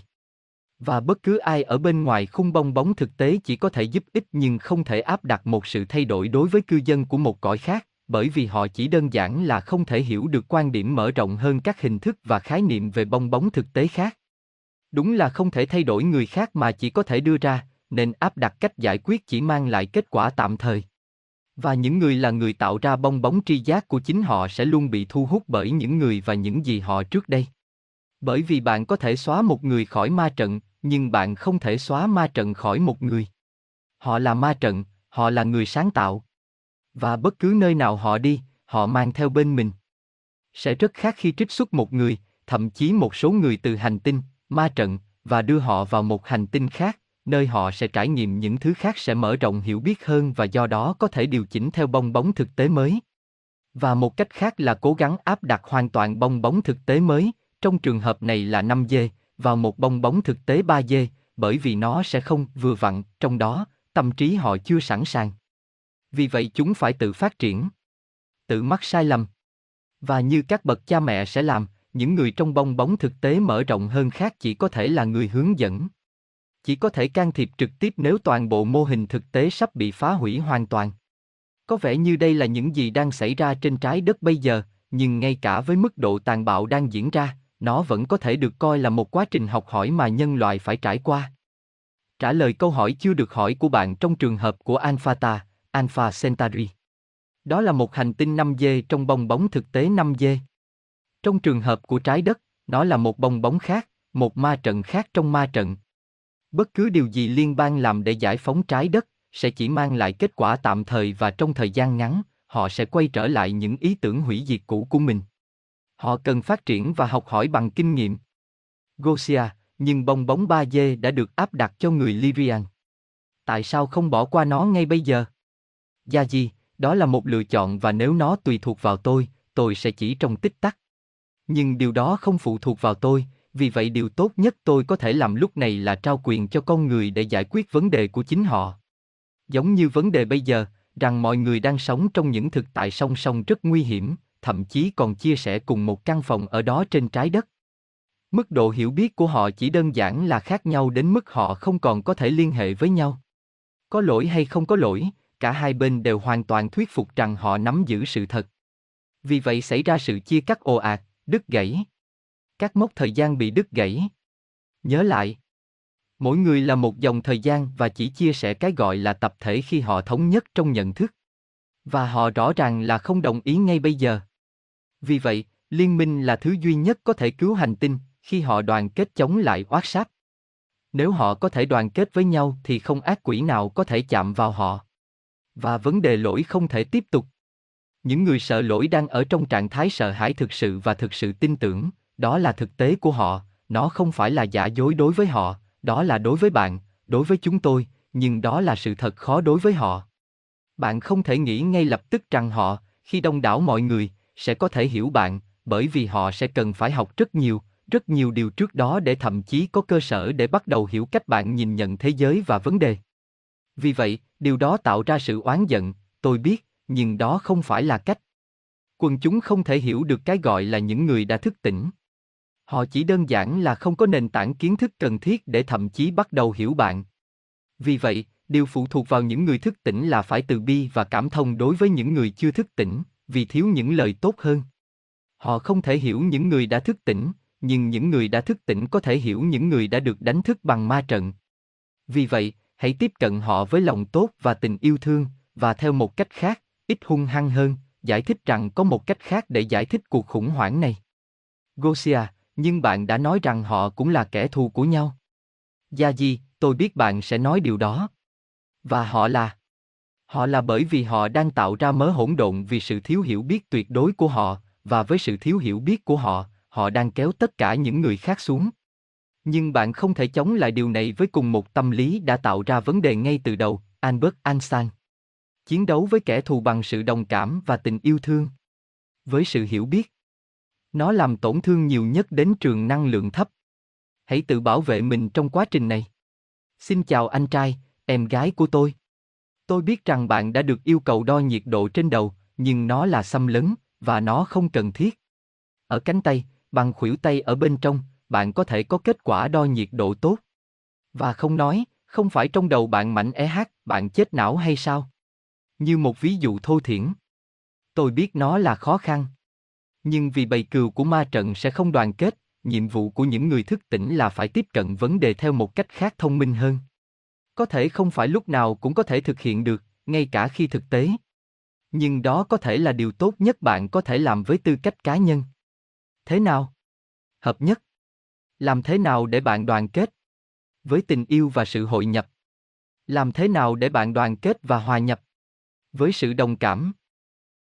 Và bất cứ ai ở bên ngoài khung bong bóng thực tế chỉ có thể giúp ích nhưng không thể áp đặt một sự thay đổi đối với cư dân của một cõi khác bởi vì họ chỉ đơn giản là không thể hiểu được quan điểm mở rộng hơn các hình thức và khái niệm về bong bóng thực tế khác. Đúng là không thể thay đổi người khác mà chỉ có thể đưa ra, nên áp đặt cách giải quyết chỉ mang lại kết quả tạm thời. Và những người là người tạo ra bong bóng tri giác của chính họ sẽ luôn bị thu hút bởi những người và những gì họ trước đây. Bởi vì bạn có thể xóa một người khỏi ma trận, nhưng bạn không thể xóa ma trận khỏi một người. Họ là ma trận, họ là người sáng tạo. Và bất cứ nơi nào họ đi, họ mang theo bên mình. Sẽ rất khác khi trích xuất một người, thậm chí một số người từ hành tinh, ma trận, và đưa họ vào một hành tinh khác, nơi họ sẽ trải nghiệm những thứ khác sẽ mở rộng hiểu biết hơn và do đó có thể điều chỉnh theo bong bóng thực tế mới. Và một cách khác là cố gắng áp đặt hoàn toàn bong bóng thực tế mới, trong trường hợp này là 5G, vào một bong bóng thực tế 3D, bởi vì nó sẽ không vừa vặn, trong đó, tâm trí họ chưa sẵn sàng. Vì vậy chúng phải tự phát triển. Tự mắc sai lầm. Và như các bậc cha mẹ sẽ làm, những người trong bong bóng thực tế mở rộng hơn khác chỉ có thể là người hướng dẫn. Chỉ có thể can thiệp trực tiếp nếu toàn bộ mô hình thực tế sắp bị phá hủy hoàn toàn. Có vẻ như đây là những gì đang xảy ra trên trái đất bây giờ, nhưng ngay cả với mức độ tàn bạo đang diễn ra, nó vẫn có thể được coi là một quá trình học hỏi mà nhân loại phải trải qua. Trả lời câu hỏi chưa được hỏi của bạn trong trường hợp của Alphata, Alpha Centauri. Đó là một hành tinh 5D trong bong bóng thực tế 5D. Trong trường hợp của trái đất, nó là một bong bóng khác, một ma trận khác trong ma trận. Bất cứ điều gì liên bang làm để giải phóng trái đất sẽ chỉ mang lại kết quả tạm thời và trong thời gian ngắn, họ sẽ quay trở lại những ý tưởng hủy diệt cũ của mình. Họ cần phát triển và học hỏi bằng kinh nghiệm. Gosia, nhưng bong bóng 3D đã được áp đặt cho người Lyrian. Tại sao không bỏ qua nó ngay bây giờ? Gia Di, đó là một lựa chọn và nếu nó tùy thuộc vào tôi, tôi sẽ chỉ trong tích tắc. Nhưng điều đó không phụ thuộc vào tôi, vì vậy điều tốt nhất tôi có thể làm lúc này là trao quyền cho con người để giải quyết vấn đề của chính họ. Giống như vấn đề bây giờ, rằng mọi người đang sống trong những thực tại song song rất nguy hiểm, thậm chí còn chia sẻ cùng một căn phòng ở đó trên trái đất. Mức độ hiểu biết của họ chỉ đơn giản là khác nhau đến mức họ không còn có thể liên hệ với nhau. Có lỗi hay không có lỗi, cả hai bên đều hoàn toàn thuyết phục rằng họ nắm giữ sự thật. Vì vậy xảy ra sự chia cắt ồ ạt, đứt gãy. Các mốc thời gian bị đứt gãy. Nhớ lại, mỗi người là một dòng thời gian và chỉ chia sẻ cái gọi là tập thể khi họ thống nhất trong nhận thức. Và họ rõ ràng là không đồng ý ngay bây giờ. Vì vậy, Liên minh là thứ duy nhất có thể cứu hành tinh, khi họ đoàn kết chống lại oát sát. Nếu họ có thể đoàn kết với nhau thì không ác quỷ nào có thể chạm vào họ. Và vấn đề lỗi không thể tiếp tục. Những người sợ lỗi đang ở trong trạng thái sợ hãi thực sự và thực sự tin tưởng, đó là thực tế của họ, nó không phải là giả dối đối với họ, đó là đối với bạn, đối với chúng tôi, nhưng đó là sự thật khó đối với họ. Bạn không thể nghĩ ngay lập tức rằng họ, khi đông đảo mọi người, sẽ có thể hiểu bạn, bởi vì họ sẽ cần phải học rất nhiều, rất nhiều điều trước đó để thậm chí có cơ sở để bắt đầu hiểu cách bạn nhìn nhận thế giới và vấn đề. Vì vậy, điều đó tạo ra sự oán giận, tôi biết, nhưng đó không phải là cách. Quần chúng không thể hiểu được cái gọi là những người đã thức tỉnh. Họ chỉ đơn giản là không có nền tảng kiến thức cần thiết để thậm chí bắt đầu hiểu bạn. Vì vậy, điều phụ thuộc vào những người thức tỉnh là phải từ bi và cảm thông đối với những người chưa thức tỉnh, vì thiếu những lời tốt hơn. Họ không thể hiểu những người đã thức tỉnh, nhưng những người đã thức tỉnh có thể hiểu những người đã được đánh thức bằng ma trận. Vì vậy, hãy tiếp cận họ với lòng tốt và tình yêu thương, và theo một cách khác, ít hung hăng hơn, giải thích rằng có một cách khác để giải thích cuộc khủng hoảng này. Gosia, nhưng bạn đã nói rằng họ cũng là kẻ thù của nhau. Gia Di, tôi biết bạn sẽ nói điều đó. Và họ là Họ là bởi vì họ đang tạo ra mớ hỗn độn vì sự thiếu hiểu biết tuyệt đối của họ, và với sự thiếu hiểu biết của họ, họ đang kéo tất cả những người khác xuống. Nhưng bạn không thể chống lại điều này với cùng một tâm lý đã tạo ra vấn đề ngay từ đầu, Albert Einstein. Chiến đấu với kẻ thù bằng sự đồng cảm và tình yêu thương. Với sự hiểu biết. Nó làm tổn thương nhiều nhất đến trường năng lượng thấp. Hãy tự bảo vệ mình trong quá trình này. Xin chào anh trai, em gái của tôi. Tôi biết rằng bạn đã được yêu cầu đo nhiệt độ trên đầu, nhưng nó là xâm lấn, và nó không cần thiết. Ở cánh tay, bằng khuỷu tay ở bên trong, bạn có thể có kết quả đo nhiệt độ tốt. Và không nói, không phải trong đầu bạn mạnh e é bạn chết não hay sao? Như một ví dụ thô thiển. Tôi biết nó là khó khăn. Nhưng vì bầy cừu của ma trận sẽ không đoàn kết, nhiệm vụ của những người thức tỉnh là phải tiếp cận vấn đề theo một cách khác thông minh hơn. Có thể không phải lúc nào cũng có thể thực hiện được, ngay cả khi thực tế. Nhưng đó có thể là điều tốt nhất bạn có thể làm với tư cách cá nhân. Thế nào? Hợp nhất. Làm thế nào để bạn đoàn kết? Với tình yêu và sự hội nhập. Làm thế nào để bạn đoàn kết và hòa nhập? Với sự đồng cảm.